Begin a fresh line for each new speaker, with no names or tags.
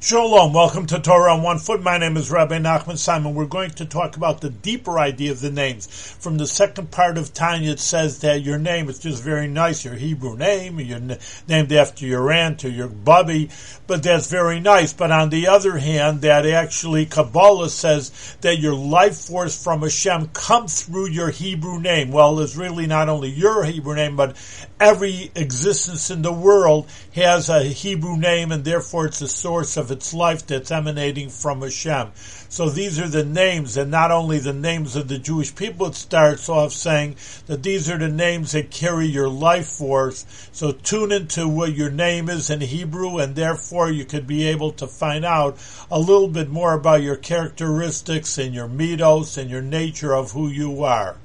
Shalom, welcome to Torah on One Foot. My name is Rabbi Nachman Simon. We're going to talk about the deeper idea of the names. From the second part of Tanya, it says that your name is just very nice, your Hebrew name, you're named after your aunt or your bubby, but that's very nice. But on the other hand, that actually Kabbalah says that your life force from Hashem comes through your Hebrew name. Well, it's really not only your Hebrew name, but every existence in the world has a Hebrew name, and therefore it's a source of its life that's emanating from Hashem. So these are the names, and not only the names of the Jewish people, it starts off saying that these are the names that carry your life force. So tune into what your name is in Hebrew, and therefore you could be able to find out a little bit more about your characteristics and your middos and your nature of who you are.